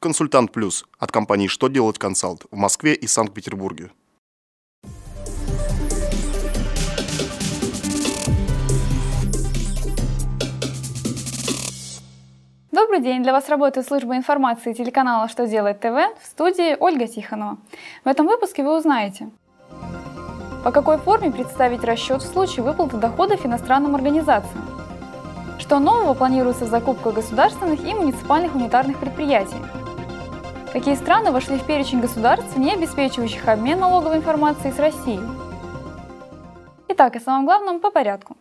Консультант Плюс от компании «Что делать консалт» в Москве и Санкт-Петербурге. Добрый день! Для вас работает служба информации телеканала «Что делает ТВ» в студии Ольга Тихонова. В этом выпуске вы узнаете, по какой форме представить расчет в случае выплаты доходов иностранным организациям, что нового планируется в закупках государственных и муниципальных унитарных предприятий, Какие страны вошли в перечень государств, не обеспечивающих обмен налоговой информацией с Россией? Итак, о самом главном по порядку.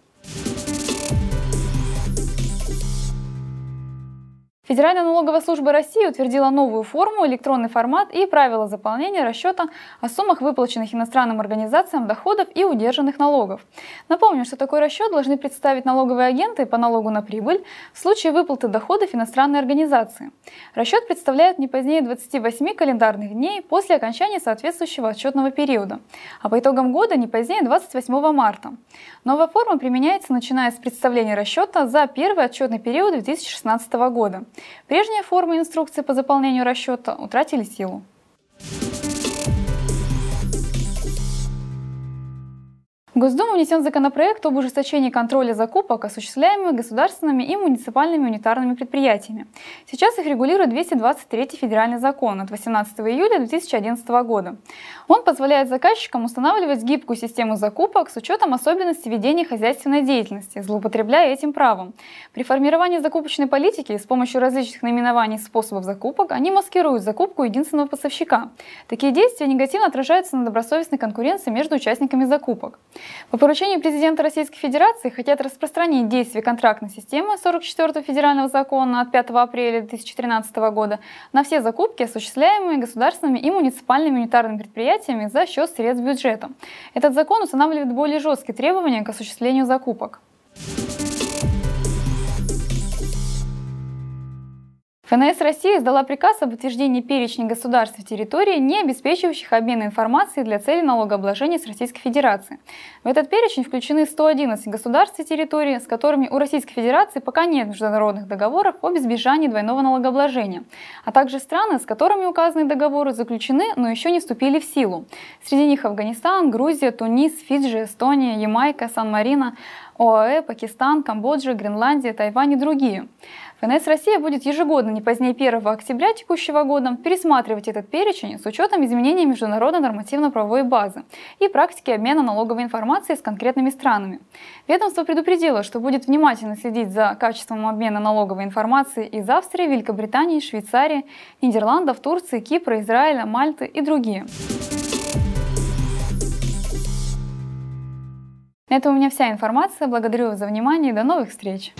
Федеральная налоговая служба России утвердила новую форму, электронный формат и правила заполнения расчета о суммах выплаченных иностранным организациям доходов и удержанных налогов. Напомню, что такой расчет должны представить налоговые агенты по налогу на прибыль в случае выплаты доходов иностранной организации. Расчет представляет не позднее 28 календарных дней после окончания соответствующего отчетного периода, а по итогам года не позднее 28 марта. Новая форма применяется начиная с представления расчета за первый отчетный период 2016 года. Прежние формы инструкции по заполнению расчета утратили силу. В Госдуму внесен законопроект об ужесточении контроля закупок, осуществляемых государственными и муниципальными унитарными предприятиями. Сейчас их регулирует 223 федеральный закон от 18 июля 2011 года. Он позволяет заказчикам устанавливать гибкую систему закупок с учетом особенностей ведения хозяйственной деятельности, злоупотребляя этим правом. При формировании закупочной политики с помощью различных наименований способов закупок они маскируют закупку единственного поставщика. Такие действия негативно отражаются на добросовестной конкуренции между участниками закупок. По поручению президента Российской Федерации хотят распространить действие контрактной системы 44 федерального закона от 5 апреля 2013 года на все закупки, осуществляемые государственными и муниципальными унитарными предприятиями за счет средств бюджета. Этот закон устанавливает более жесткие требования к осуществлению закупок. ФНС России издала приказ об утверждении перечня государств и территорий, не обеспечивающих обмен информацией для целей налогообложения с Российской Федерацией. В этот перечень включены 111 государств и территорий, с которыми у Российской Федерации пока нет международных договоров об избежании двойного налогообложения, а также страны, с которыми указанные договоры заключены, но еще не вступили в силу. Среди них Афганистан, Грузия, Тунис, Фиджи, Эстония, Ямайка, Сан-Марино, ОАЭ, Пакистан, Камбоджа, Гренландия, Тайвань и другие. ФНС Россия будет ежегодно, не позднее 1 октября текущего года, пересматривать этот перечень с учетом изменения международной нормативно-правовой базы и практики обмена налоговой информацией с конкретными странами. Ведомство предупредило, что будет внимательно следить за качеством обмена налоговой информации из Австрии, Великобритании, Швейцарии, Нидерландов, Турции, Кипра, Израиля, Мальты и другие. На этом у меня вся информация. Благодарю вас за внимание и до новых встреч!